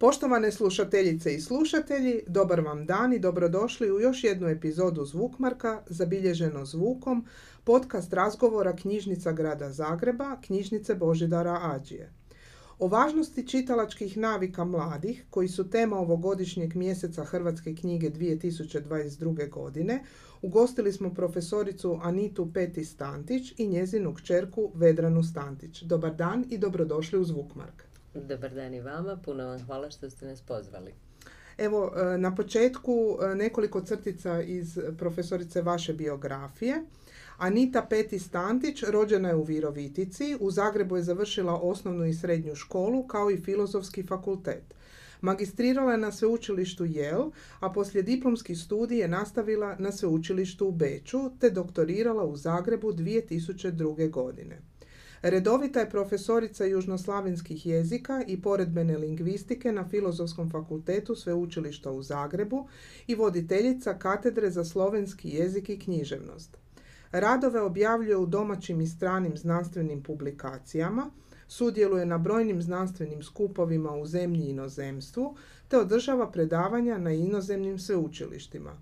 Poštovane slušateljice i slušatelji, dobar vam dan i dobrodošli u još jednu epizodu Zvukmarka, zabilježeno zvukom, podcast razgovora knjižnica grada Zagreba, knjižnice Božidara Ađije. O važnosti čitalačkih navika mladih, koji su tema ovogodišnjeg mjeseca Hrvatske knjige 2022. godine, ugostili smo profesoricu Anitu Peti Stantić i njezinu kćerku Vedranu Stantić. Dobar dan i dobrodošli u Zvukmark. Dobar dan i vama, puno vam hvala što ste nas pozvali. Evo, e, na početku e, nekoliko crtica iz profesorice vaše biografije. Anita Peti Stantić rođena je u Virovitici, u Zagrebu je završila osnovnu i srednju školu kao i filozofski fakultet. Magistrirala je na sveučilištu Yale, a poslije diplomskih studij je nastavila na sveučilištu u Beču te doktorirala u Zagrebu 2002. godine. Redovita je profesorica južnoslavenskih jezika i poredbene lingvistike na Filozofskom fakultetu Sveučilišta u Zagrebu i voditeljica katedre za slovenski jezik i književnost. Radove objavljuje u domaćim i stranim znanstvenim publikacijama, sudjeluje na brojnim znanstvenim skupovima u zemlji i inozemstvu, te održava predavanja na inozemnim sveučilištima.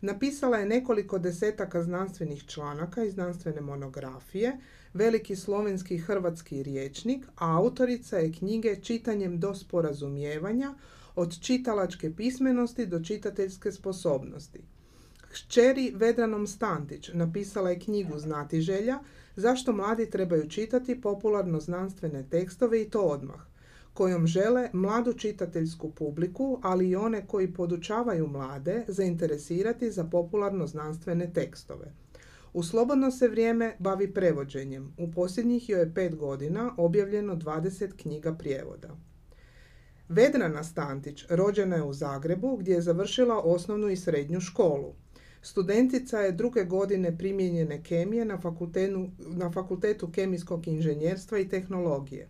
Napisala je nekoliko desetaka znanstvenih članaka i znanstvene monografije, veliki slovenski hrvatski riječnik, a autorica je knjige Čitanjem do sporazumijevanja, od čitalačke pismenosti do čitateljske sposobnosti. Kćeri Vedranom Stantić napisala je knjigu Znatiželja, zašto mladi trebaju čitati popularno znanstvene tekstove i to odmah, kojom žele mladu čitateljsku publiku, ali i one koji podučavaju mlade, zainteresirati za popularno znanstvene tekstove. U slobodno se vrijeme bavi prevođenjem. U posljednjih joj je pet godina objavljeno 20 knjiga prijevoda. Vedrana Stantić rođena je u Zagrebu gdje je završila osnovnu i srednju školu. Studentica je druge godine primijenjene kemije na na fakultetu kemijskog inženjerstva i tehnologije.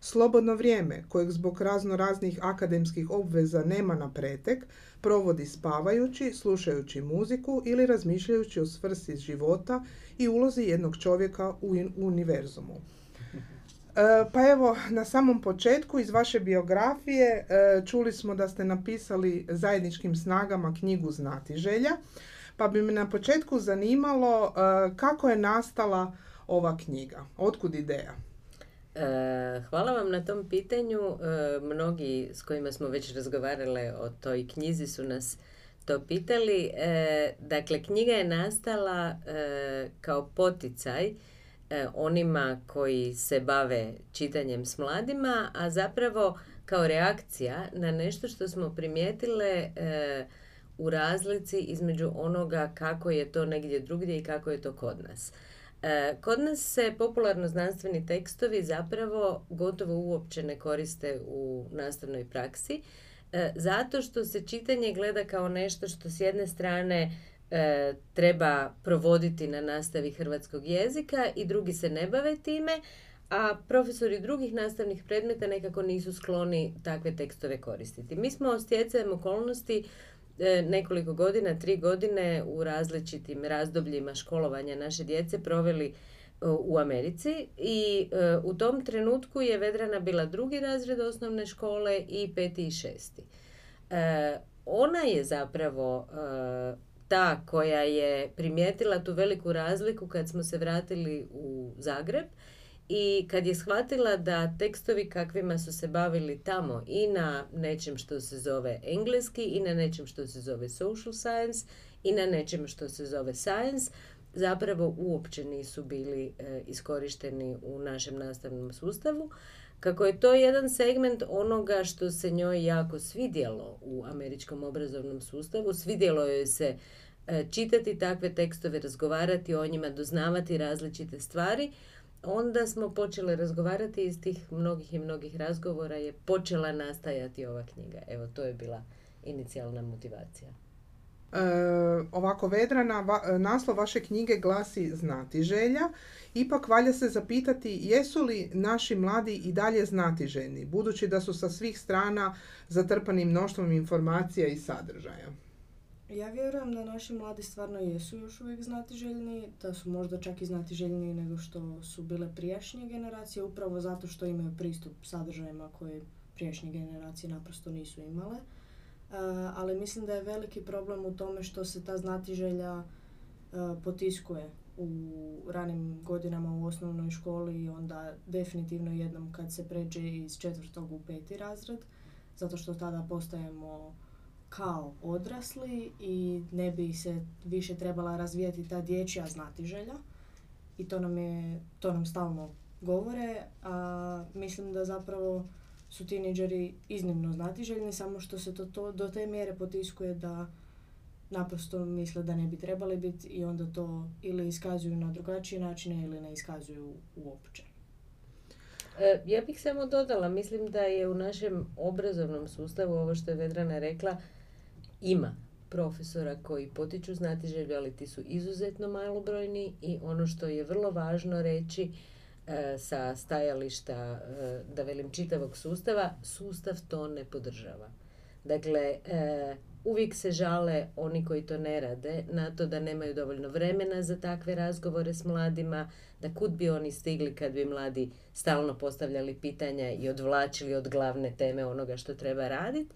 Slobodno vrijeme, kojeg zbog razno raznih akademskih obveza nema na pretek, provodi spavajući, slušajući muziku ili razmišljajući o svrsi života i ulozi jednog čovjeka u univerzumu. E, pa evo, na samom početku iz vaše biografije e, čuli smo da ste napisali zajedničkim snagama knjigu Znati želja, pa bi me na početku zanimalo e, kako je nastala ova knjiga, otkud ideja? E, hvala vam na tom pitanju. E, mnogi s kojima smo već razgovarale o toj knjizi su nas to pitali. E, dakle, knjiga je nastala kao poticaj onima koji se bave čitanjem s mladima, a zapravo kao reakcija na nešto što smo primijetile u razlici između onoga kako je to negdje drugdje i kako je to kod nas. E, kod nas se popularno znanstveni tekstovi zapravo gotovo uopće ne koriste u nastavnoj praksi, e, zato što se čitanje gleda kao nešto što s jedne strane e, treba provoditi na nastavi hrvatskog jezika i drugi se ne bave time, a profesori drugih nastavnih predmeta nekako nisu skloni takve tekstove koristiti. Mi smo stjecajem okolnosti nekoliko godina, tri godine u različitim razdobljima školovanja naše djece proveli e, u Americi i e, u tom trenutku je Vedrana bila drugi razred osnovne škole i peti i šesti. Ona je zapravo ta koja je primijetila tu veliku razliku kad smo se vratili u Zagreb i kad je shvatila da tekstovi kakvima su se bavili tamo i na nečem što se zove engleski i na nečem što se zove social science i na nečem što se zove science, zapravo uopće nisu bili e, iskorišteni u našem nastavnom sustavu. Kako je to jedan segment onoga što se njoj jako svidjelo u američkom obrazovnom sustavu, svidjelo joj se e, čitati takve tekstove, razgovarati o njima, doznavati različite stvari, onda smo počeli razgovarati iz tih mnogih i mnogih razgovora je počela nastajati ova knjiga. Evo, to je bila inicijalna motivacija. E, ovako Vedrana, va, naslov vaše knjige glasi Znati želja. Ipak valja se zapitati jesu li naši mladi i dalje znati ženi, budući da su sa svih strana zatrpani mnoštvom informacija i sadržaja. Ja vjerujem da naši mladi stvarno jesu još uvijek znati željni, da su možda čak i znati željniji nego što su bile prijašnje generacije, upravo zato što imaju pristup sadržajima koji priješnje generacije naprosto nisu imale. ali mislim da je veliki problem u tome što se ta znatiželja potiskuje u ranim godinama u osnovnoj školi i onda definitivno jednom kad se pređe iz četvrtog u peti razred, zato što tada postajemo kao odrasli i ne bi se više trebala razvijati ta dječja znatiželja i to nam, je, to nam stalno govore, a mislim da zapravo su tineđeri iznimno znatiželjni, samo što se to, to do te mjere potiskuje da naprosto misle da ne bi trebali biti i onda to ili iskazuju na drugačije načine ili ne iskazuju uopće. E, ja bih samo dodala, mislim da je u našem obrazovnom sustavu, ovo što je Vedrana rekla, ima profesora koji potiču znatiželju, ali ti su izuzetno malobrojni i ono što je vrlo važno reći e, sa stajališta, e, da velim, čitavog sustava, sustav to ne podržava. Dakle, uvijek se žale oni koji to ne rade na to da nemaju dovoljno vremena za takve razgovore s mladima, da kud bi oni stigli kad bi mladi stalno postavljali pitanja i odvlačili od glavne teme onoga što treba raditi,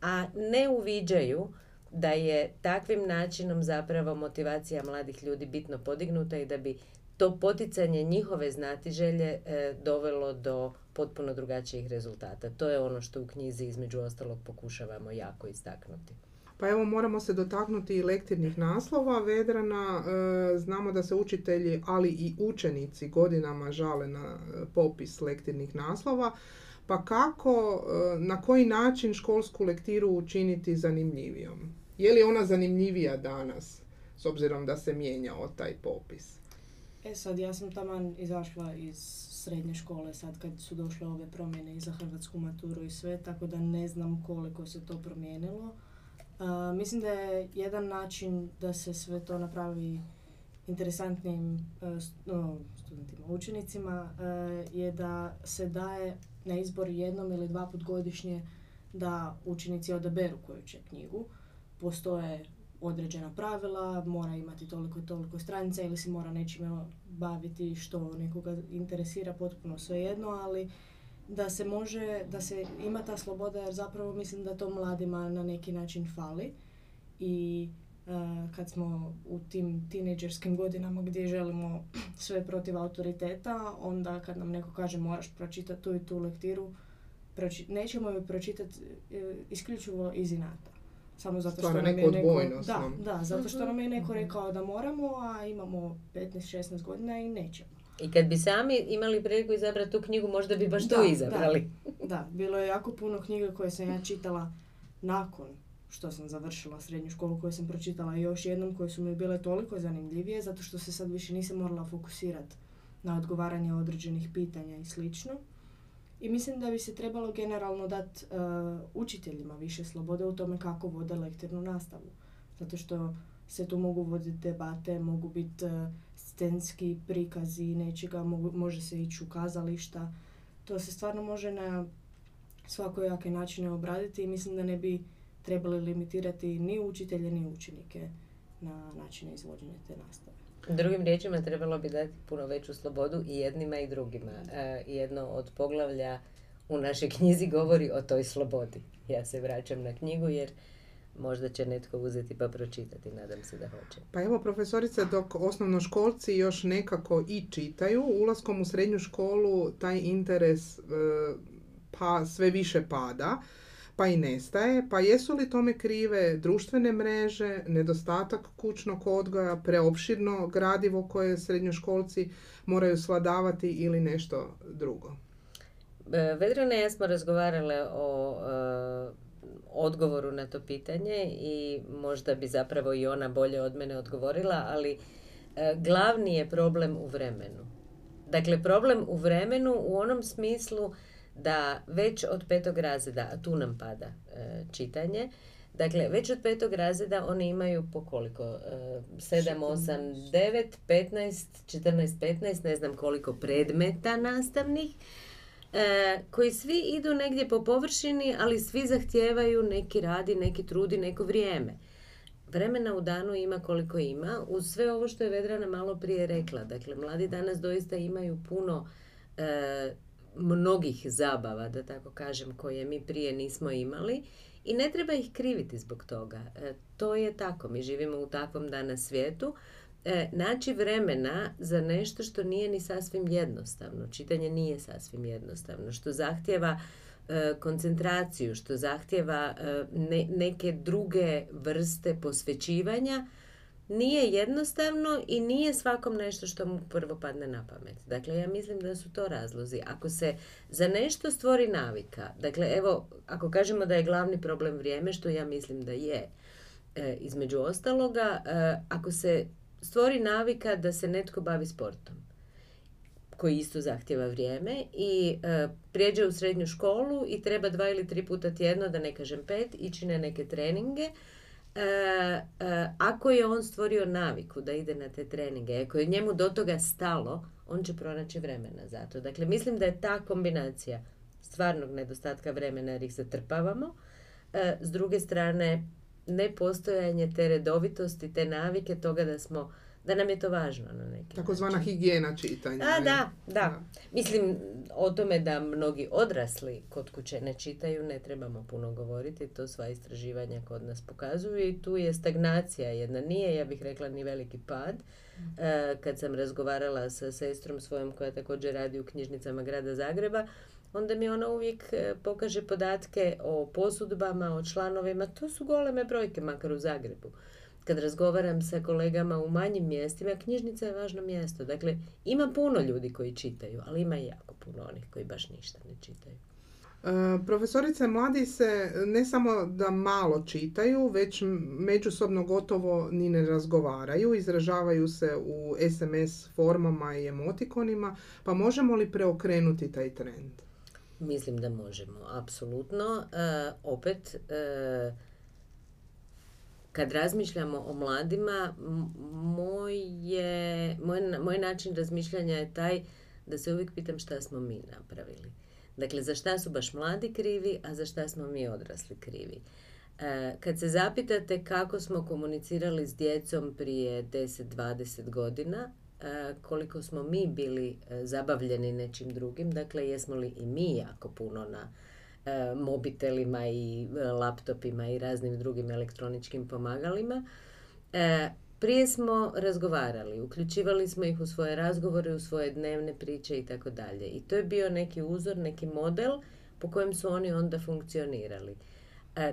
a ne uviđaju da je takvim načinom zapravo motivacija mladih ljudi bitno podignuta i da bi to poticanje njihove znatiželje e, dovelo do potpuno drugačijih rezultata. To je ono što u knjizi između ostalog pokušavamo jako istaknuti. Pa evo moramo se dotaknuti i lektirnih naslova. Vedrana, e, znamo da se učitelji, ali i učenici godinama žale na e, popis lektirnih naslova. Pa kako, e, na koji način školsku lektiru učiniti zanimljivijom? Je li ona zanimljivija danas, s obzirom da se mijenjao taj popis? E sad, ja sam taman izašla iz srednje škole sad kad su došle ove promjene i za hrvatsku maturu i sve, tako da ne znam koliko se to promijenilo mislim da je jedan način da se sve to napravi interesantnim uh, studentima, učenicima je da se daje na izbor jednom ili dva put godišnje da učenici odaberu koju će knjigu. Postoje određena pravila, mora imati toliko i toliko stranica ili se mora nečime baviti što nekoga interesira potpuno svejedno, ali da se može, da se ima ta sloboda jer zapravo mislim da to mladima na neki način fali i kad smo u tim tineđerskim godinama gdje želimo sve protiv autoriteta, onda kad nam neko kaže moraš pročitati tu i tu lektiru, proči- nećemo ju pročitati uh, isključivo iz inata. Samo zato što nam je neko, da, da, zato što nam je neko mhm. rekao da moramo, a imamo 15-16 godina i nećemo. I kad bi sami imali priliku izabrati tu knjigu, možda bi baš to izabrali. Da, da, bilo je jako puno knjiga koje sam ja čitala nakon što sam završila srednju školu koju sam pročitala još jednom koje su mi bile toliko zanimljivije zato što se sad više nisam morala fokusirati na odgovaranje određenih pitanja i slično. I mislim da bi se trebalo generalno dati uh, učiteljima više slobode u tome kako vode lektornu nastavu. Zato što se tu mogu voditi debate, mogu biti uh, scenski prikazi nečega, može se ići u kazališta. To se stvarno može na svakojake načine obraditi i mislim da ne bi trebali limitirati ni učitelje ni učenike na načine izvođenja te nastave. Drugim riječima trebalo bi dati puno veću slobodu i jednima i drugima. E, jedno od poglavlja u našoj knjizi govori o toj slobodi. Ja se vraćam na knjigu jer možda će netko uzeti pa pročitati, nadam se da hoće. Pa evo profesorice, dok osnovnoškolci još nekako i čitaju, ulaskom u srednju školu taj interes e, pa sve više pada, pa i nestaje. Pa jesu li tome krive društvene mreže, nedostatak kućnog odgoja, preopširno gradivo koje srednjoškolci moraju sladavati ili nešto drugo? E, Vedrana i ja smo razgovarale o e, odgovoru na to pitanje i možda bi zapravo i ona bolje od mene odgovorila, ali e, glavni je problem u vremenu. Dakle, problem u vremenu u onom smislu da već od petog razreda, a tu nam pada e, čitanje, Dakle, već od petog razreda oni imaju po koliko? 7, 8, 9, 15, 14, 15, ne znam koliko predmeta nastavnih e, koji svi idu negdje po površini, ali svi zahtijevaju neki radi, neki trudi, neko vrijeme. Vremena u danu ima koliko ima, uz sve ovo što je Vedrana malo prije rekla. Dakle, mladi danas doista imaju puno e, mnogih zabava, da tako kažem, koje mi prije nismo imali i ne treba ih kriviti zbog toga. E, to je tako, mi živimo u takvom danas svijetu. E, naći vremena za nešto što nije ni sasvim jednostavno. Čitanje nije sasvim jednostavno, što zahtjeva e, koncentraciju, što zahtjeva neke druge vrste posvećivanja nije jednostavno i nije svakom nešto što mu prvo padne na pamet. Dakle, ja mislim da su to razlozi. Ako se za nešto stvori navika, dakle, evo, ako kažemo da je glavni problem vrijeme, što ja mislim da je, e, između ostaloga, e, ako se stvori navika da se netko bavi sportom, koji isto zahtjeva vrijeme i e, prijeđe u srednju školu i treba dva ili tri puta tjedno, da ne kažem pet, ići na neke treninge, ako je on stvorio naviku da ide na te treninge, ako je njemu do toga stalo, on će pronaći vremena za to. Dakle, mislim da je ta kombinacija stvarnog nedostatka vremena jer ih zatrpavamo, e, s druge strane nepostojanje te redovitosti, te navike toga da smo da nam je to važno na neki Takozvana higijena čitanja. A, da, da, Mislim, o tome da mnogi odrasli kod kuće ne čitaju, ne trebamo puno govoriti, to sva istraživanja kod nas pokazuju i tu je stagnacija jedna. Nije, ja bih rekla, ni veliki pad. Mm. E, kad sam razgovarala sa sestrom svojom koja također radi u knjižnicama grada Zagreba, onda mi ona uvijek e, pokaže podatke o posudbama, o članovima. To su goleme brojke, makar u Zagrebu kad razgovaram sa kolegama u manjim mjestima, knjižnica je važno mjesto. Dakle, ima puno ljudi koji čitaju, ali ima i jako puno onih koji baš ništa ne čitaju. E, profesorice mladi se ne samo da malo čitaju, već međusobno gotovo ni ne razgovaraju, izražavaju se u SMS formama i emotikonima, pa možemo li preokrenuti taj trend? Mislim da možemo, apsolutno. E, opet, e, kad razmišljamo o mladima, moj, je, moj, moj način razmišljanja je taj da se uvijek pitam šta smo mi napravili. Dakle, za šta su baš mladi krivi, a za šta smo mi odrasli krivi. E, kad se zapitate kako smo komunicirali s djecom prije 10-20 godina, e, koliko smo mi bili e, zabavljeni nečim drugim, dakle jesmo li i mi jako puno na mobitelima i e, laptopima i raznim drugim elektroničkim pomagalima. E, prije smo razgovarali, uključivali smo ih u svoje razgovore, u svoje dnevne priče i tako dalje. I to je bio neki uzor, neki model po kojem su oni onda funkcionirali.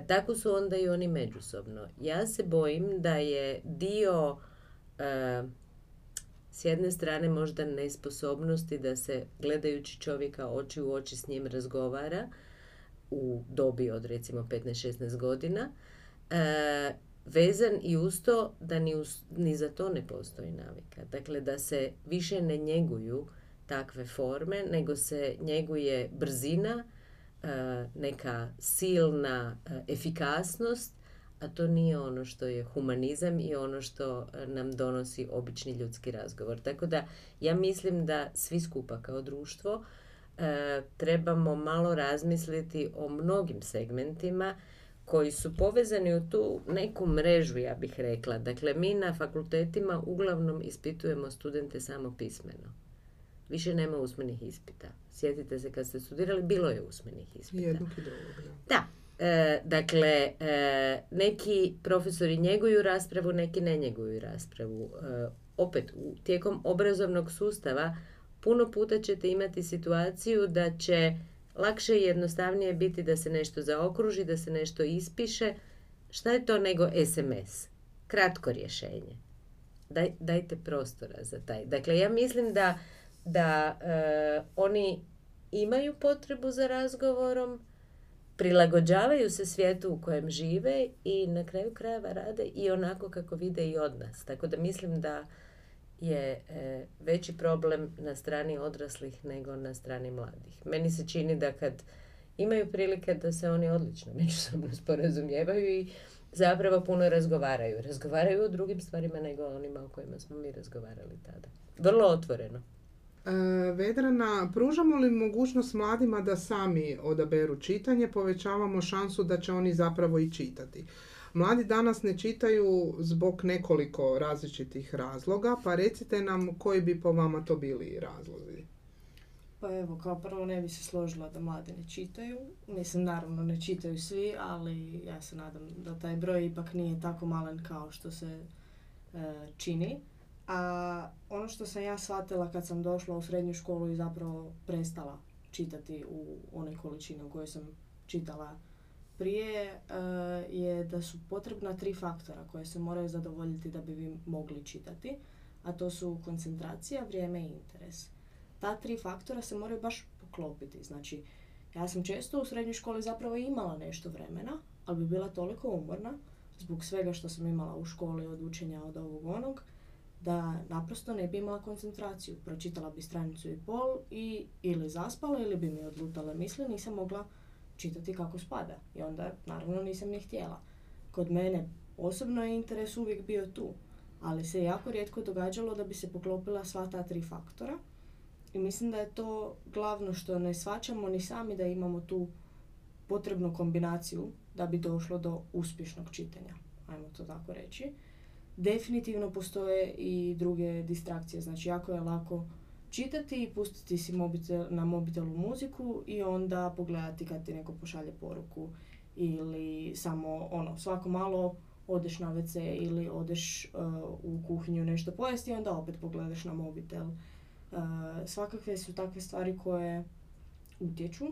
tako su onda i oni međusobno. Ja se bojim da je dio s jedne strane možda nesposobnosti da se gledajući čovjeka oči u oči s njim razgovara, u dobi od recimo 15-16 godina, e, vezan i uz to da ni, ni za to ne postoji navika. Dakle, da se više ne njeguju takve forme, nego se njeguje brzina, e, neka silna e, efikasnost, a to nije ono što je humanizam i ono što e, nam donosi obični ljudski razgovor. Tako da ja mislim da svi skupa kao društvo E, trebamo malo razmisliti o mnogim segmentima koji su povezani u tu neku mrežu, ja bih rekla. Dakle, mi na fakultetima uglavnom ispitujemo studente samo pismeno. Više nema usmenih ispita. Sjetite se kad ste studirali, bilo je usmenih ispita. Jednog i drugog, da. E, dakle, e, neki profesori njeguju raspravu, neki ne njeguju raspravu. E, opet, u, tijekom obrazovnog sustava puno puta ćete imati situaciju da će lakše i jednostavnije biti da se nešto zaokruži, da se nešto ispiše. Šta je to nego SMS? Kratko rješenje. Daj, dajte prostora za taj. Dakle, ja mislim da, da e, oni imaju potrebu za razgovorom, prilagođavaju se svijetu u kojem žive i na kraju krajeva rade i onako kako vide i od nas. Tako da mislim da je e, veći problem na strani odraslih nego na strani mladih. Meni se čini da kad imaju prilike da se oni odlično međusobno sporazumijevaju i zapravo puno razgovaraju. Razgovaraju o drugim stvarima nego onima o kojima smo mi razgovarali tada. Vrlo otvoreno. E, Vedrana, pružamo li mogućnost mladima da sami odaberu čitanje, povećavamo šansu da će oni zapravo i čitati. Mladi danas ne čitaju zbog nekoliko različitih razloga, pa recite nam koji bi po vama to bili razlozi. Pa evo, kao prvo ne bi se složila da mladi ne čitaju. Mislim, naravno ne čitaju svi, ali ja se nadam da taj broj ipak nije tako malen kao što se e, čini. A ono što sam ja shvatila kad sam došla u srednju školu i zapravo prestala čitati u onoj količini u kojoj sam čitala prije, e, je da su potrebna tri faktora koje se moraju zadovoljiti da bi vi mogli čitati, a to su koncentracija, vrijeme i interes. Ta tri faktora se moraju baš poklopiti. Znači, ja sam često u srednjoj školi zapravo imala nešto vremena, ali bi bila toliko umorna zbog svega što sam imala u školi od učenja od ovog onog, da naprosto ne bi imala koncentraciju. Pročitala bi stranicu i pol i ili zaspala ili bi mi odlutale misli, nisam mogla čitati kako spada. I onda naravno nisam ni htjela. Kod mene osobno je interes uvijek bio tu, ali se jako rijetko događalo da bi se poklopila sva ta tri faktora. I mislim da je to glavno što ne svačamo ni sami da imamo tu potrebnu kombinaciju da bi došlo do uspješnog čitanja, ajmo to tako reći. Definitivno postoje i druge distrakcije, znači jako je lako čitati i pustiti si mobitel, na mobitelu muziku i onda pogledati kad ti neko pošalje poruku ili samo ono, svako malo odeš na WC ili odeš uh, u kuhinju nešto pojesti i onda opet pogledaš na mobitel. Uh, svakakve su takve stvari koje utječu,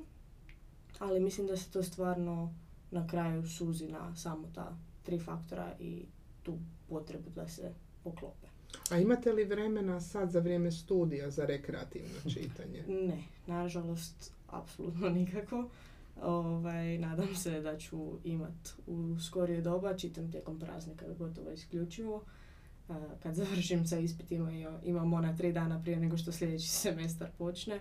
ali mislim da se to stvarno na kraju suzi na samo ta tri faktora i tu potrebu da se poklope. A imate li vremena sad za vrijeme studija za rekreativno čitanje? Ne, nažalost, apsolutno nikako. Ovaj, nadam se da ću imat u skorije doba, čitam tijekom praznika gotovo isključivo. Kad završim sa ispitima imam ona tri dana prije nego što sljedeći semestar počne.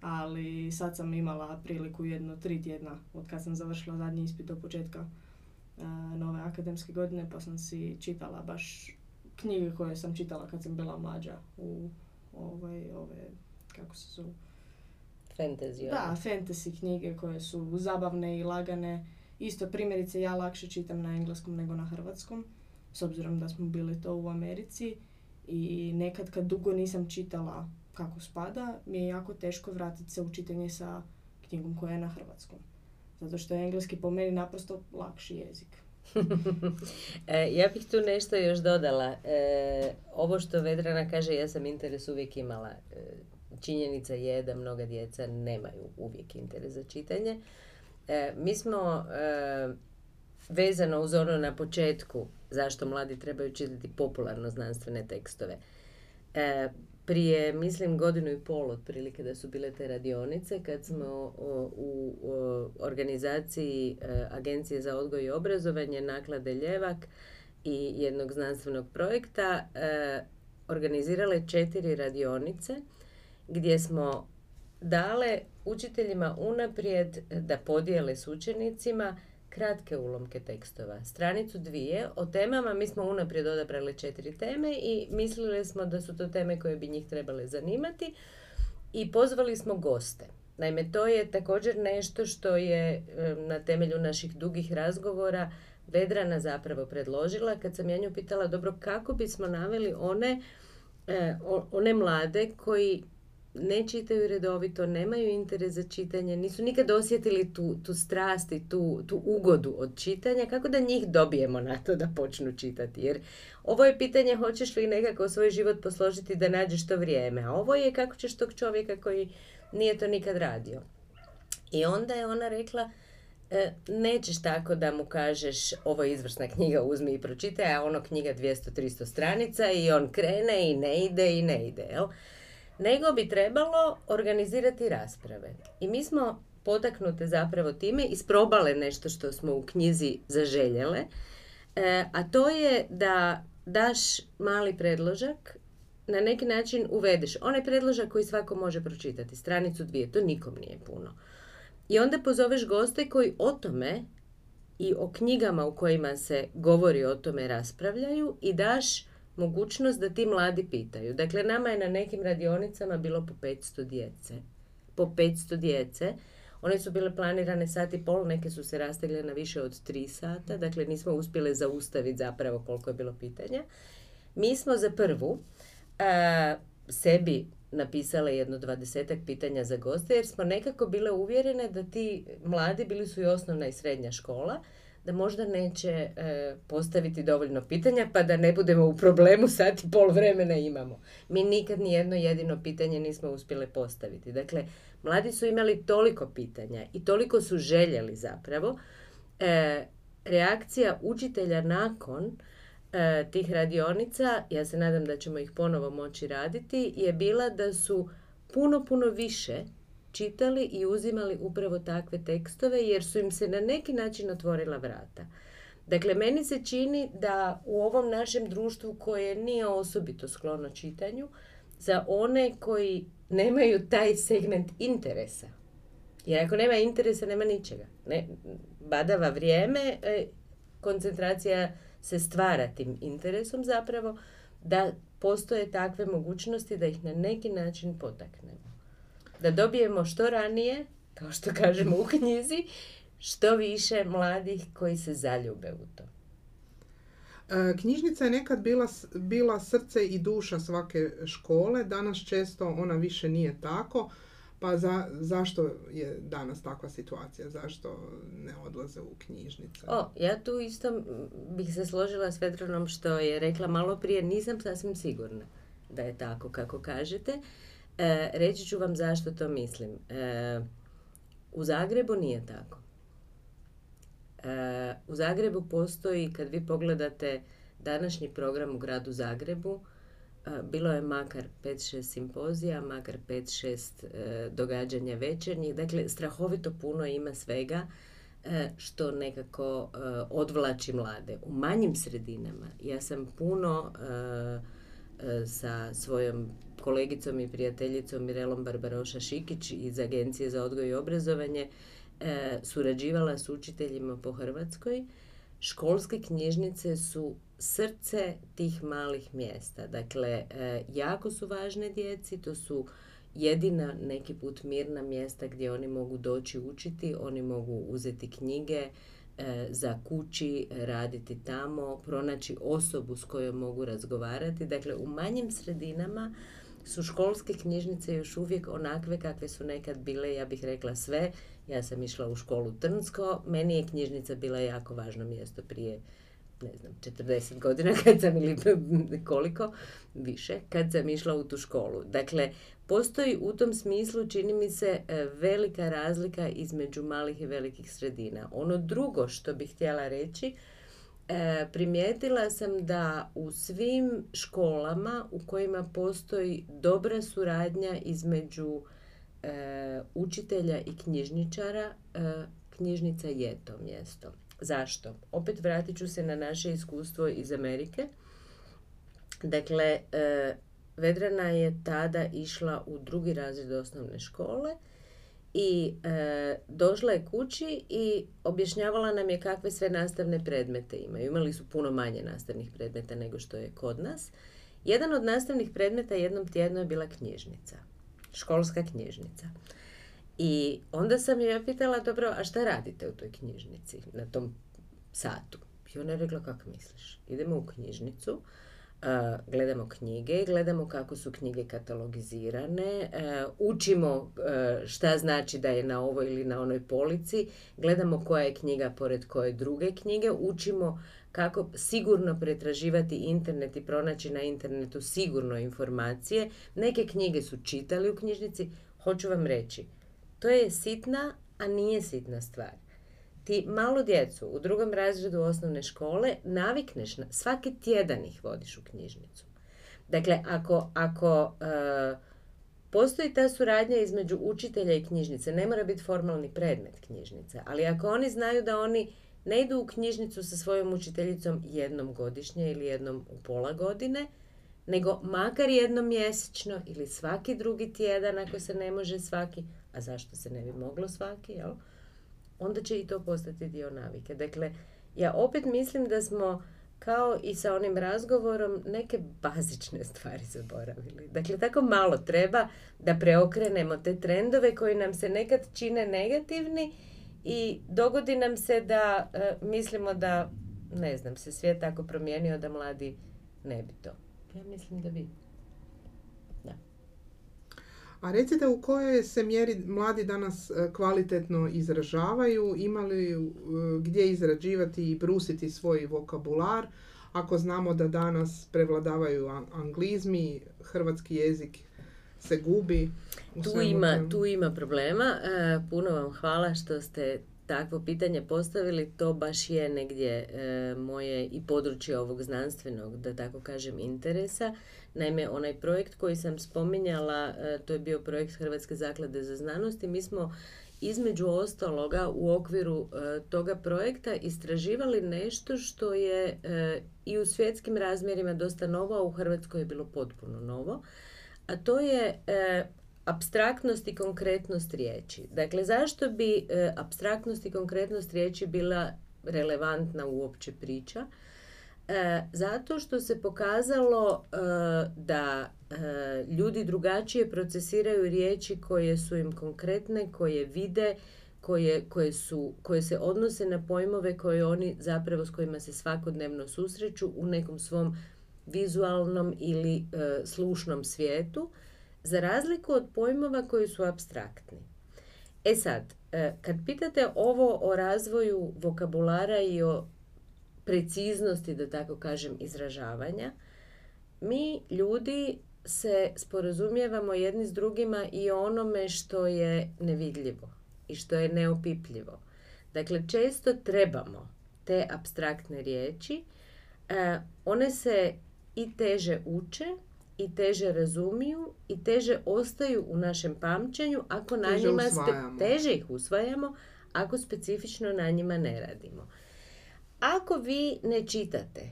Ali sad sam imala priliku jedno tri tjedna od kad sam završila zadnji ispit do početka nove akademske godine pa sam si čitala baš knjige koje sam čitala kad sam bila mlađa u ovaj, ove, kako se zovu? Fantasy. Da, fantasy knjige koje su zabavne i lagane. Isto primjerice ja lakše čitam na engleskom nego na hrvatskom, s obzirom da smo bili to u Americi i nekad kad dugo nisam čitala kako spada, mi je jako teško vratiti se u čitanje sa knjigom koja je na hrvatskom. Zato što je engleski po meni naprosto lakši jezik. E, ja bih tu nešto još dodala. E, ovo što Vedrana kaže, ja sam interes uvijek imala. E, činjenica je da mnoga djeca nemaju uvijek interes za čitanje. mi smo vezano uz ono na početku zašto mladi trebaju čitati popularno znanstvene tekstove prije, mislim, godinu i pol otprilike da su bile te radionice kad smo u, organizaciji e, Agencije za odgoj i obrazovanje Naklade Ljevak i jednog znanstvenog projekta e, organizirale četiri radionice gdje smo dale učiteljima unaprijed da podijele s učenicima kratke ulomke tekstova. Stranicu dvije o temama, mi smo unaprijed odabrali četiri teme i mislili smo da su to teme koje bi njih trebale zanimati i pozvali smo goste. Naime, to je također nešto što je na temelju naših dugih razgovora Vedrana zapravo predložila kad sam ja nju pitala dobro kako bismo naveli one, e, one mlade koji ne čitaju redovito, nemaju interes za čitanje, nisu nikad osjetili tu, tu strast i tu, tu ugodu od čitanja, kako da njih dobijemo na to da počnu čitati? Jer ovo je pitanje hoćeš li nekako svoj život posložiti da nađeš to vrijeme, a ovo je kako ćeš tog čovjeka koji nije to nikad radio. I onda je ona rekla, e, nećeš tako da mu kažeš ovo je izvrsna knjiga, uzmi i pročitaj, a ono knjiga 200-300 stranica i on krene i ne ide i ne ide, jel? Nego bi trebalo organizirati rasprave. I mi smo potaknute zapravo time isprobale nešto što smo u knjizi zaželjele, e, a to je da daš mali predložak, na neki način uvedeš onaj predložak koji svako može pročitati, stranicu dvije, to nikom nije puno. I onda pozoveš goste koji o tome i o knjigama u kojima se govori o tome raspravljaju i daš mogućnost da ti mladi pitaju. Dakle, nama je na nekim radionicama bilo po 500 djece. Po 500 djece. One su bile planirane sat i pol, neke su se rastegle na više od 3 sata, dakle nismo uspjeli zaustaviti zapravo koliko je bilo pitanja. Mi smo za prvu a, sebi napisale jedno dvadesetak pitanja za goste jer smo nekako bile uvjerene da ti mladi bili su i osnovna i srednja škola da možda neće e, postaviti dovoljno pitanja pa da ne budemo u problemu sat i pol vremena imamo. Mi nikad ni jedno jedino pitanje nismo uspjele postaviti. Dakle, mladi su imali toliko pitanja i toliko su željeli zapravo. E, reakcija učitelja nakon e, tih radionica, ja se nadam da ćemo ih ponovo moći raditi, je bila da su puno, puno više čitali i uzimali upravo takve tekstove jer su im se na neki način otvorila vrata. Dakle, meni se čini da u ovom našem društvu koje nije osobito sklono čitanju, za one koji nemaju taj segment interesa, jer ako nema interesa, nema ničega. Ne, badava vrijeme, e, koncentracija se stvara tim interesom zapravo, da postoje takve mogućnosti da ih na neki način potaknemo da dobijemo što ranije, kao što kažemo u knjizi, što više mladih koji se zaljube u to. E, knjižnica je nekad bila, bila srce i duša svake škole, danas često ona više nije tako. Pa za, zašto je danas takva situacija? Zašto ne odlaze u knjižnice? O, ja tu isto bih se složila s Vedranom što je rekla malo prije, nisam sasvim sigurna da je tako kako kažete. E, reći ću vam zašto to mislim. E, u Zagrebu nije tako. E, u Zagrebu postoji, kad vi pogledate današnji program u gradu Zagrebu, e, bilo je makar 5-6 simpozija, makar 5-6 e, događanja večernjih. Dakle, strahovito puno ima svega što nekako odvlači mlade. U manjim sredinama ja sam puno sa svojom kolegicom i prijateljicom Mirelom Barbaroša Šikić iz Agencije za odgoj i obrazovanje e, surađivala s učiteljima po Hrvatskoj. Školske knjižnice su srce tih malih mjesta. Dakle, e, jako su važne djeci, to su jedina neki put mirna mjesta gdje oni mogu doći učiti, oni mogu uzeti knjige, e, za kući, raditi tamo, pronaći osobu s kojom mogu razgovarati. Dakle, u manjim sredinama su školske knjižnice još uvijek onakve kakve su nekad bile, ja bih rekla sve. Ja sam išla u školu Trnsko, meni je knjižnica bila jako važno mjesto prije ne znam, 40 godina kad sam ili koliko više, kad sam išla u tu školu. Dakle, postoji u tom smislu, čini mi se, e, velika razlika između malih i velikih sredina. Ono drugo što bih htjela reći, E, primijetila sam da u svim školama u kojima postoji dobra suradnja između e, učitelja i knjižničara, e, knjižnica je to mjesto. Zašto? Opet vratit ću se na naše iskustvo iz Amerike. Dakle, Vedrana je tada išla u drugi razred osnovne škole i e, došla je kući i objašnjavala nam je kakve sve nastavne predmete imaju. Imali su puno manje nastavnih predmeta nego što je kod nas. Jedan od nastavnih predmeta jednom tjedno je bila knjižnica. Školska knjižnica. I onda sam joj pitala, dobro, a šta radite u toj knjižnici na tom satu? I ona je rekla, kako misliš? Idemo u knjižnicu, gledamo knjige, gledamo kako su knjige katalogizirane, učimo šta znači da je na ovoj ili na onoj polici, gledamo koja je knjiga pored koje druge knjige, učimo kako sigurno pretraživati internet i pronaći na internetu sigurno informacije. Neke knjige su čitali u knjižnici, hoću vam reći, to je sitna, a nije sitna stvar ti malu djecu u drugom razredu osnovne škole navikneš na, svaki tjedan ih vodiš u knjižnicu. Dakle, ako, ako e, postoji ta suradnja između učitelja i knjižnice, ne mora biti formalni predmet knjižnice, ali ako oni znaju da oni ne idu u knjižnicu sa svojom učiteljicom jednom godišnje ili jednom u pola godine, nego makar jednom mjesečno ili svaki drugi tjedan ako se ne može svaki, a zašto se ne bi moglo svaki, jel? Onda će i to postati dio navike. Dakle, ja opet mislim da smo kao i sa onim razgovorom neke bazične stvari zaboravili. Dakle, tako malo treba da preokrenemo te trendove koji nam se nekad čine negativni i dogodi nam se da e, mislimo da, ne znam, se svijet tako promijenio da mladi ne bi to. Ja mislim da bi. A recite u kojoj se mjeri mladi danas e, kvalitetno izražavaju, imali e, gdje izrađivati i brusiti svoj vokabular, ako znamo da danas prevladavaju anglizmi, hrvatski jezik se gubi. Tu ima, tu ima problema. E, puno vam hvala što ste takvo pitanje postavili. To baš je negdje moje i područje ovog znanstvenog, da tako kažem, interesa. Naime, onaj projekt koji sam spominjala, e, to je bio projekt Hrvatske zaklade za znanost i mi smo između ostaloga u okviru e, toga projekta istraživali nešto što je e, i u svjetskim razmjerima dosta novo, a u Hrvatskoj je bilo potpuno novo, a to je abstraktnost i konkretnost riječi. Dakle, zašto bi abstraktnost i konkretnost riječi bila relevantna uopće priča? E, zato što se pokazalo e, da e, ljudi drugačije procesiraju riječi koje su im konkretne, koje vide, koje, koje, su, koje se odnose na pojmove koje oni zapravo s kojima se svakodnevno susreću u nekom svom vizualnom ili slušnom svijetu, za razliku od pojmova koji su abstraktni. E sad, kad pitate ovo o razvoju vokabulara i o preciznosti, da tako kažem, izražavanja, mi ljudi se sporazumijevamo jedni s drugima i onome što je nevidljivo i što je neopipljivo. Dakle, često trebamo te abstraktne riječi. E, one se i teže uče i teže razumiju i teže ostaju u našem pamćenju ako na njima teže ih usvajamo ako specifično na njima ne radimo. Ako vi ne čitate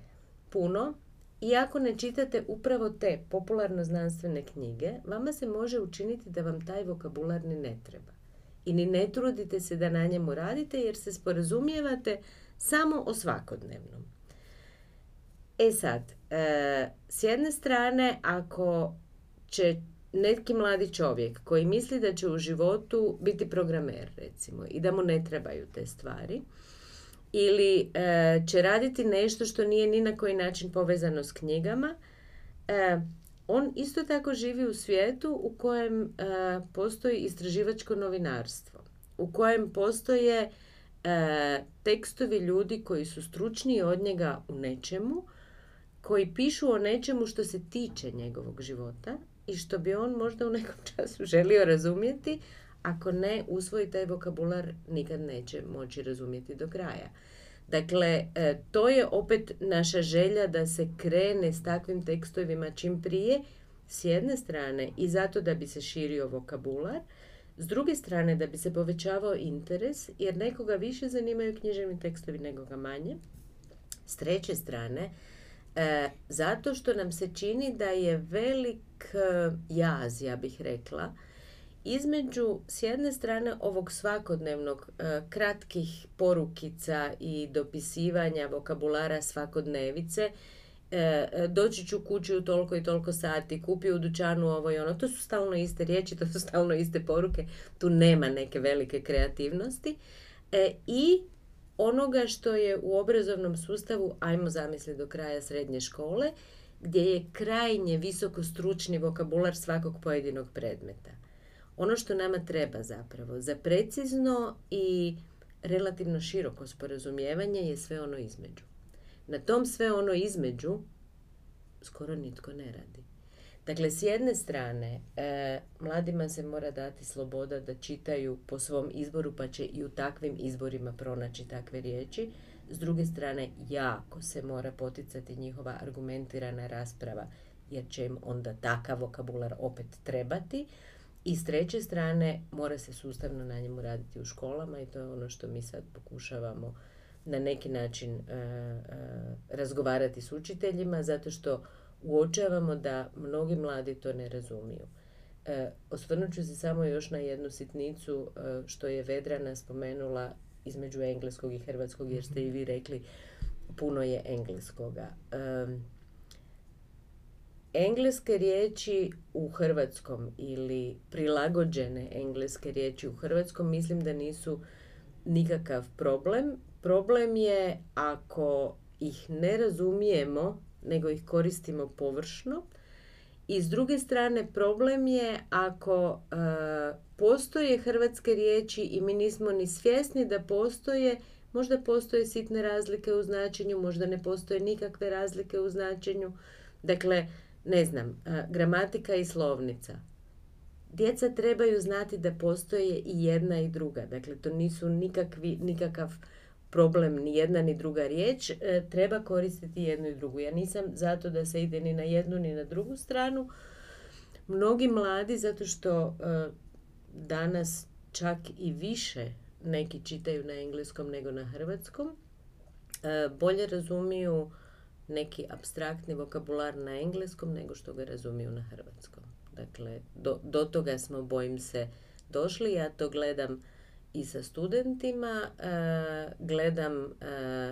puno i ako ne čitate upravo te popularno znanstvene knjige, vama se može učiniti da vam taj vokabular ni ne treba. I ni ne trudite se da na njemu radite jer se sporazumijevate samo o svakodnevnom. E sad, e, s jedne strane, ako će neki mladi čovjek koji misli da će u životu biti programer, recimo, i da mu ne trebaju te stvari, ili e, će raditi nešto što nije ni na koji način povezano s knjigama, e, on isto tako živi u svijetu u kojem e, postoji istraživačko novinarstvo, u kojem postoje tekstovi ljudi koji su stručniji od njega u nečemu, koji pišu o nečemu što se tiče njegovog života i što bi on možda u nekom času želio razumjeti, ako ne usvoji taj vokabular, nikad neće moći razumjeti do kraja. Dakle, e, to je opet naša želja da se krene s takvim tekstovima čim prije, s jedne strane i zato da bi se širio vokabular, s druge strane da bi se povećavao interes, jer nekoga više zanimaju književni tekstovi nego ga manje. S treće strane, e, zato što nam se čini da je velik e, jaz, ja bih rekla, između s jedne strane ovog svakodnevnog e, kratkih porukica i dopisivanja vokabulara svakodnevice e, e, doći ću kući u toliko i toliko sati, kupi u dućanu ovo i ono. To su stalno iste riječi, to su stalno iste poruke. Tu nema neke velike kreativnosti. I onoga što je u obrazovnom sustavu, ajmo zamisliti do kraja srednje škole, gdje je krajnje visoko stručni vokabular svakog pojedinog predmeta ono što nama treba zapravo za precizno i relativno široko sporazumijevanje je sve ono između. Na tom sve ono između skoro nitko ne radi. Dakle, s jedne strane, e, mladima se mora dati sloboda da čitaju po svom izboru, pa će i u takvim izborima pronaći takve riječi. S druge strane, jako se mora poticati njihova argumentirana rasprava, jer će im onda takav vokabular opet trebati. I s treće strane mora se sustavno na njemu raditi u školama i to je ono što mi sad pokušavamo na neki način e, e, razgovarati s učiteljima zato što uočavamo da mnogi mladi to ne razumiju. E, osvrnut ću se samo još na jednu sitnicu e, što je Vedrana spomenula između engleskog i hrvatskog jer ste i vi rekli puno je engleskoga engleske riječi u hrvatskom ili prilagođene engleske riječi u hrvatskom mislim da nisu nikakav problem. Problem je ako ih ne razumijemo, nego ih koristimo površno I s druge strane problem je ako e, postoje hrvatske riječi i mi nismo ni svjesni da postoje, možda postoje sitne razlike u značenju, možda ne postoje nikakve razlike u značenju. Dakle, ne znam, e, gramatika i slovnica. Djeca trebaju znati da postoje i jedna i druga. Dakle, to nisu nikakvi, nikakav problem ni jedna ni druga riječ, e, treba koristiti jednu i drugu. Ja nisam zato da se ide ni na jednu ni na drugu stranu. Mnogi mladi, zato što e, danas čak i više neki čitaju na engleskom nego na hrvatskom, e, bolje razumiju neki abstraktni vokabular na engleskom nego što ga razumiju na hrvatskom. Dakle, do, do toga smo, bojim se, došli. Ja to gledam i sa studentima. E, gledam, e,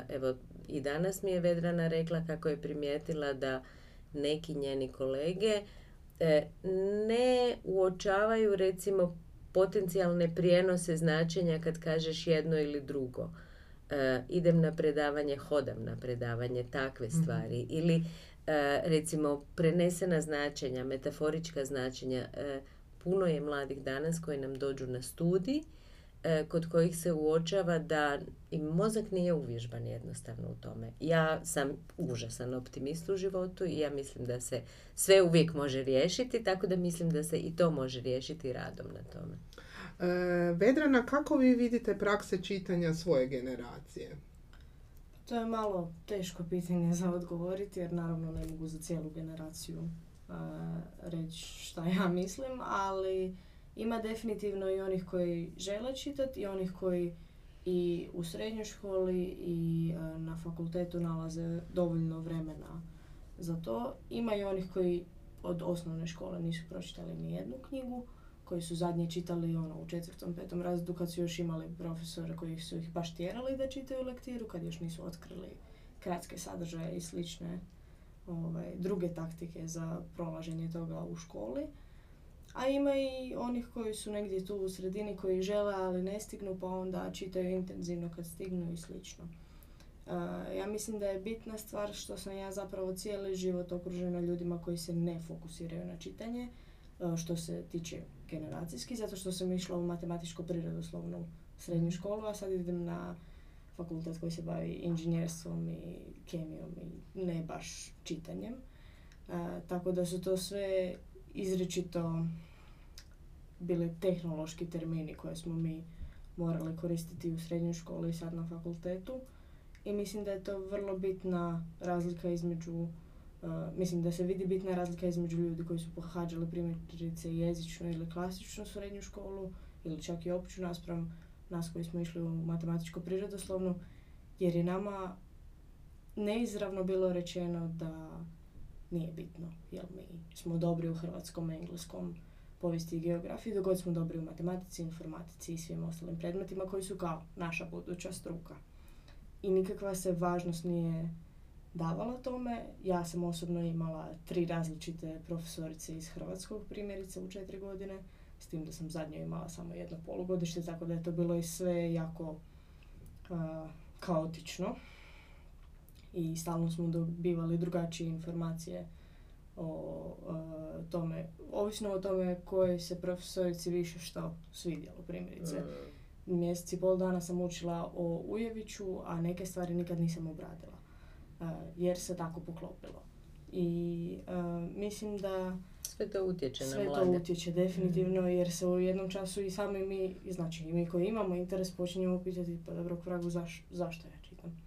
evo i danas mi je Vedrana rekla kako je primijetila da neki njeni kolege e, ne uočavaju recimo potencijalne prijenose značenja kad kažeš jedno ili drugo. idem na predavanje, hodam na predavanje, takve mhm. stvari. Ili recimo prenesena značenja, metaforička značenja. Puno je mladih danas koji nam dođu na studij kod kojih se uočava da im mozak nije uvježban jednostavno u tome. Ja sam užasan optimist u životu i ja mislim da se sve uvijek može riješiti, tako da mislim da se i to može riješiti radom na tome. E, Vedrana, kako vi vidite prakse čitanja svoje generacije? To je malo teško pitanje za odgovoriti jer naravno ne mogu za cijelu generaciju e, reći šta ja mislim, ali ima definitivno i onih koji žele čitati i onih koji i u srednjoj školi i e, na fakultetu nalaze dovoljno vremena za to. Ima i onih koji od osnovne škole nisu pročitali ni jednu knjigu, koji su zadnje čitali ono u četvrtom, petom razredu kad su još imali profesore koji su ih baš tjerali da čitaju lektiru, kad još nisu otkrili kratke sadržaje i slične ovaj, druge taktike za prolaženje toga u školi. A ima i onih koji su negdje tu u sredini koji žele, ali ne stignu, pa onda čitaju intenzivno kad stignu i slično. Uh, ja mislim da je bitna stvar što sam ja zapravo cijeli život okružena ljudima koji se ne fokusiraju na čitanje, uh, što se tiče generacijski, zato što sam išla u matematičko-prirodoslovnu srednju školu, a sad idem na fakultet koji se bavi inženjerstvom i kemijom i ne baš čitanjem. Uh, tako da su to sve izričito bili tehnološki termini koje smo mi morali koristiti u srednjoj školi i sad na fakultetu. I mislim da je to vrlo bitna razlika između, uh, mislim da se vidi bitna razlika između ljudi koji su pohađali primjerice jezičnu ili klasičnu srednju školu ili čak i opću naspram nas koji smo išli u matematičko prirodoslovnu jer je nama neizravno bilo rečeno da nije bitno jel mi smo dobri u hrvatskom, engleskom, povijesti i geografiji, dok smo dobri u matematici, informatici i svim ostalim predmetima koji su kao naša buduća struka. I nikakva se važnost nije davala tome. Ja sam osobno imala tri različite profesorice iz hrvatskog primjerice u četiri godine, s tim da sam zadnje imala samo jedno polugodište, tako da je to bilo i sve jako uh, kaotično i stalno smo dobivali drugačije informacije o uh, tome, ovisno o tome koje se profesorici više što svidjelo, primjerice. Mm. Mjesec i pol dana sam učila o Ujeviću, a neke stvari nikad nisam obradila, uh, jer se tako poklopilo. I uh, mislim da sve to utječe sve na mlade. to utječe definitivno mm. jer se u jednom času i sami mi, znači i mi koji imamo interes počinjemo pitati pa dobro vragu zaš, zašto ja čitam,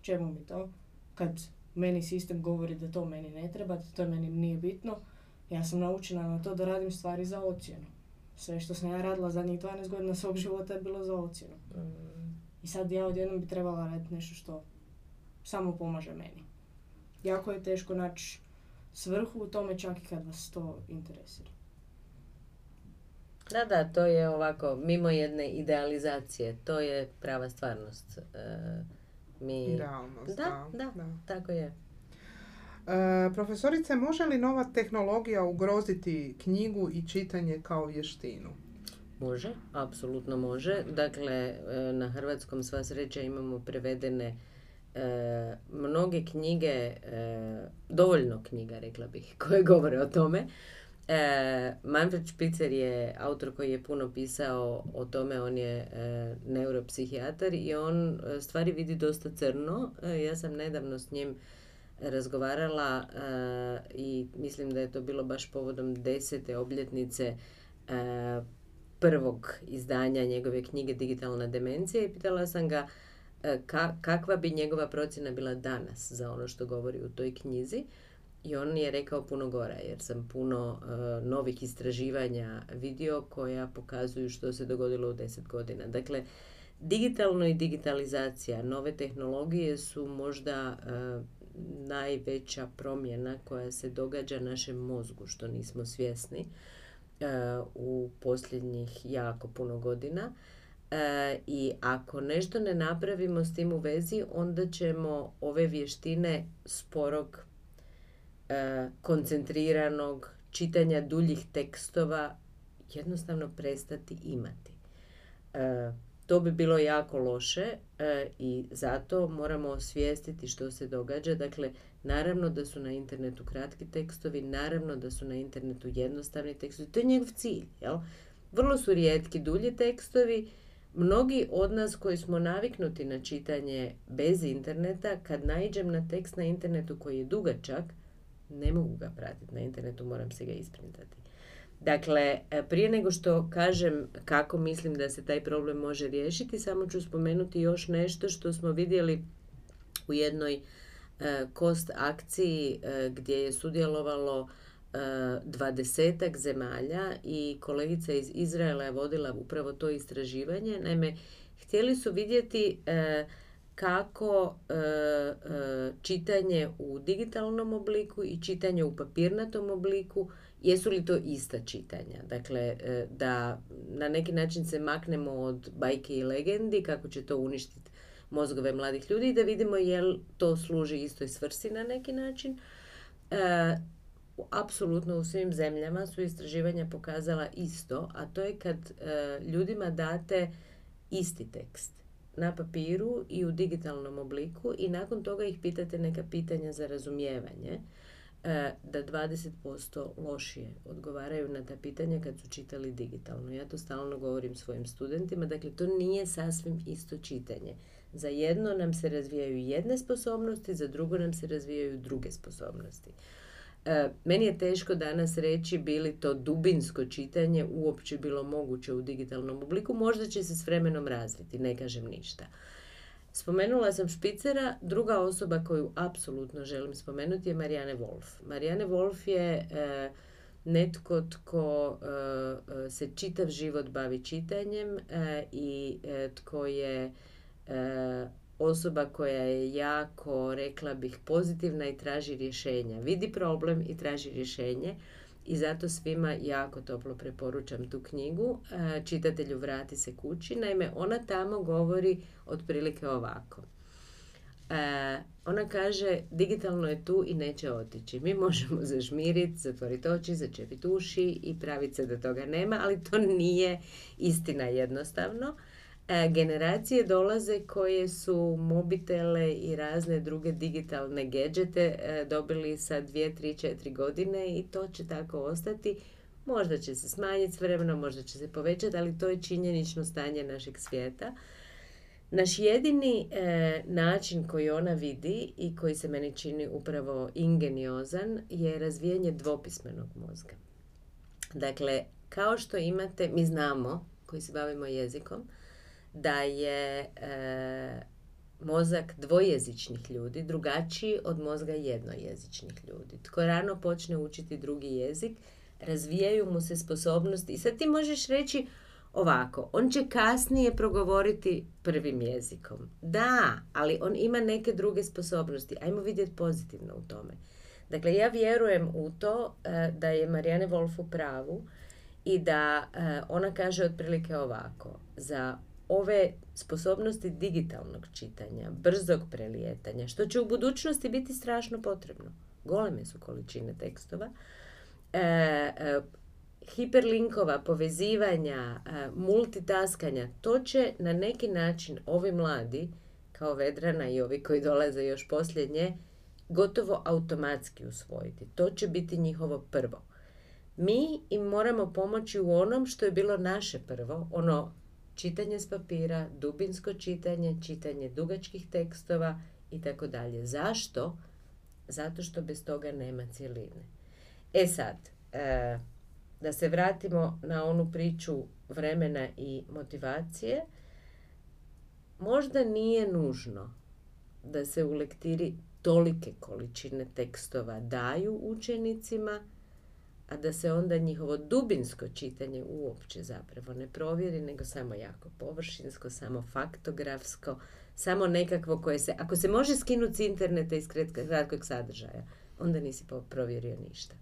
čemu mi to, kad meni sistem govori da to meni ne treba, da to meni nije bitno, ja sam naučena na to da radim stvari za ocjenu. Sve što sam ja radila zadnjih 12 godina svog života je bilo za ocjenu. Mm. I sad ja odjednom bi trebala raditi nešto što samo pomaže meni. Jako je teško naći svrhu u tome čak i kad vas to interesira. Da, da, to je ovako, mimo jedne idealizacije, to je prava stvarnost. E, mi... I realnost, da, da, da, tako je. E, profesorice, može li nova tehnologija ugroziti knjigu i čitanje kao vještinu? Može, apsolutno može. Dakle, e, na hrvatskom sva sreća imamo prevedene mnoge knjige, dovoljno knjiga rekla bih, koje govore o tome, E, Manfred Spitzer je autor koji je puno pisao o tome, on je e, neuropsihijatar i on e, stvari vidi dosta crno. E, ja sam nedavno s njim razgovarala i mislim da je to bilo baš povodom desete obljetnice prvog izdanja njegove knjige Digitalna demencija i pitala sam ga kakva bi njegova procjena bila danas za ono što govori u toj knjizi. I on je rekao puno gora jer sam puno uh, novih istraživanja vidio koja pokazuju što se dogodilo u deset godina. Dakle, digitalno i digitalizacija, nove tehnologije su možda uh, najveća promjena koja se događa našem mozgu, što nismo svjesni uh, u posljednjih jako puno godina. I ako nešto ne napravimo s tim u vezi, onda ćemo ove vještine sporog E, koncentriranog čitanja duljih tekstova jednostavno prestati imati. E, to bi bilo jako loše e, i zato moramo osvijestiti što se događa. Dakle, naravno da su na internetu kratki tekstovi, naravno da su na internetu jednostavni tekstovi. To je njegov cilj. Jel? Vrlo su rijetki dulji tekstovi. Mnogi od nas koji smo naviknuti na čitanje bez interneta, kad naiđem na tekst na internetu koji je dugačak, ne mogu ga pratiti na internetu, moram se ga isprintati. Dakle, e, prije nego što kažem kako mislim da se taj problem može riješiti, samo ću spomenuti još nešto što smo vidjeli u jednoj e, kost akciji e, gdje je sudjelovalo dvadesetak zemalja i kolegica iz Izraela je vodila upravo to istraživanje. Naime, htjeli su vidjeti kako e, e, čitanje u digitalnom obliku i čitanje u papirnatom obliku jesu li to ista čitanja. Dakle, e, da na neki način se maknemo od bajke i legendi, kako će to uništiti mozgove mladih ljudi i da vidimo jel to služi istoj svrsi na neki način. E, apsolutno u svim zemljama su istraživanja pokazala isto, a to je kad ljudima date isti tekst na papiru i u digitalnom obliku i nakon toga ih pitate neka pitanja za razumijevanje e, da 20% lošije odgovaraju na ta pitanja kad su čitali digitalno. Ja to stalno govorim svojim studentima, dakle to nije sasvim isto čitanje. Za jedno nam se razvijaju jedne sposobnosti, za drugo nam se razvijaju druge sposobnosti. E, meni je teško danas reći bili to dubinsko čitanje uopće bilo moguće u digitalnom obliku. Možda će se s vremenom razviti, ne kažem ništa. Spomenula sam Špicera, druga osoba koju apsolutno želim spomenuti je Marijane Wolf. Marijane Wolf je e, netko tko e, se čitav život bavi čitanjem i tko je osoba koja je jako, rekla bih, pozitivna i traži rješenja. Vidi problem i traži rješenje i zato svima jako toplo preporučam tu knjigu. E, čitatelju vrati se kući. Naime, ona tamo govori otprilike ovako. E, ona kaže, digitalno je tu i neće otići. Mi možemo zažmiriti, zatvoriti oči, začepiti uši i praviti se da toga nema, ali to nije istina jednostavno. E, generacije dolaze koje su mobitele i razne druge digitalne gadgete e, dobili sa 2, 3, 4 godine i to će tako ostati. Možda će se smanjiti s vremenom, možda će se povećati, ali to je činjenično stanje našeg svijeta. Naš jedini e, način koji ona vidi i koji se meni čini upravo ingeniozan je razvijanje dvopismenog mozga. Dakle, kao što imate, mi znamo koji se bavimo jezikom, da je e, mozak dvojezičnih ljudi drugačiji od mozga jednojezičnih ljudi. Tko rano počne učiti drugi jezik, razvijaju mu se sposobnosti i sad ti možeš reći ovako, on će kasnije progovoriti prvim jezikom. Da, ali on ima neke druge sposobnosti. Ajmo vidjeti pozitivno u tome. Dakle, ja vjerujem u to e, da je Marijane Wolf u pravu i da e, ona kaže otprilike ovako. Za ove sposobnosti digitalnog čitanja, brzog prelijetanja, što će u budućnosti biti strašno potrebno. Goleme su količine tekstova. E, e, hiperlinkova, povezivanja, e, multitaskanja, to će na neki način ovi mladi kao Vedrana i ovi koji dolaze još posljednje, gotovo automatski usvojiti. To će biti njihovo prvo. Mi im moramo pomoći u onom što je bilo naše prvo, ono čitanje s papira, dubinsko čitanje, čitanje dugačkih tekstova i tako dalje. Zašto? Zato što bez toga nema cjeline. E sad, e, da se vratimo na onu priču vremena i motivacije, možda nije nužno da se u lektiri tolike količine tekstova daju učenicima, a da se onda njihovo dubinsko čitanje uopće zapravo ne provjeri, nego samo jako površinsko, samo faktografsko, samo nekakvo koje se, ako se može skinuti s interneta iz kratkog sadržaja, onda nisi provjerio ništa.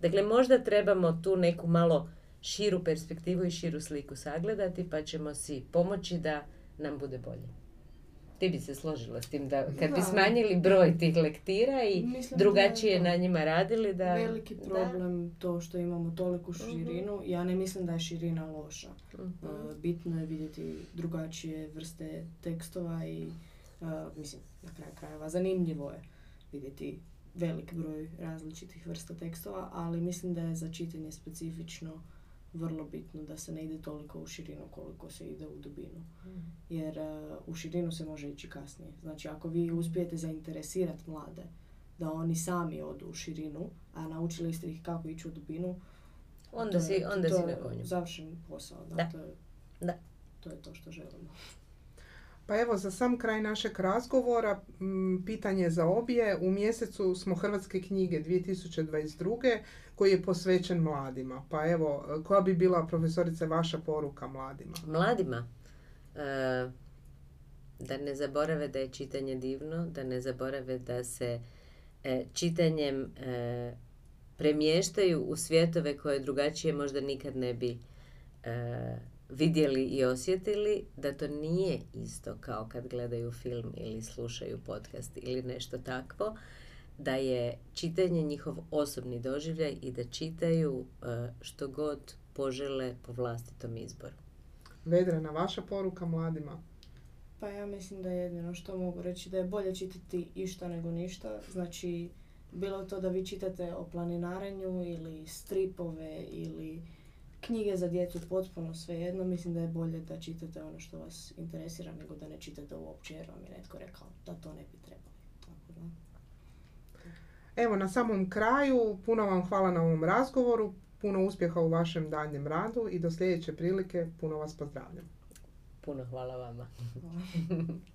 Dakle, možda trebamo tu neku malo širu perspektivu i širu sliku sagledati, pa ćemo si pomoći da nam bude bolje. Ti bi se složila s tim da kad bi smanjili broj tih lektira i drugačije na njima radili da... Veliki problem to što imamo toliku mhm. širinu. Ja ne mislim da je širina loša. uh Bitno je vidjeti drugačije vrste tekstova i mislim na kraju krajeva zanimljivo je vidjeti velik broj različitih vrsta tekstova, ali mislim da je za čitanje specifično vrlo bitno da se ne ide toliko u širinu koliko se ide u dubinu. Mm. Jer uh, u širinu se može ići kasnije. Znači ako vi uspijete zainteresirati mlade da oni sami odu u širinu, a naučili ste ih kako ići u dubinu, onda si, onda to si na konju. završen posao. Da. To, je, da. to je to što želimo. Pa evo, za sam kraj našeg razgovora, pitanje za obje. U mjesecu smo Hrvatske knjige 2022. koji je posvećen mladima. Pa evo, koja bi bila profesorice vaša poruka mladima? Mladima? E, da ne zaborave da je čitanje divno, da ne zaborave da se e, čitanjem e, premještaju u svjetove koje drugačije možda nikad ne bi vidjeli i osjetili da to nije isto kao kad gledaju film ili slušaju podcast ili nešto takvo, da je čitanje njihov osobni doživljaj i da čitaju e, što god požele po vlastitom izboru. Vedrana, vaša poruka mladima? Pa ja mislim da je jedino što mogu reći da je bolje čitati išta nego ništa. Znači, bilo to da vi čitate o planinarenju ili stripove ili knjige za djecu potpuno svejedno. Mislim da je bolje da čitate ono što vas interesira nego da ne čitate uopće jer vam je netko rekao da to ne bi trebalo. Tako da. Evo, na samom kraju, puno vam hvala na ovom razgovoru, puno uspjeha u vašem daljnjem radu i do sljedeće prilike puno vas pozdravljam. Puno hvala vama.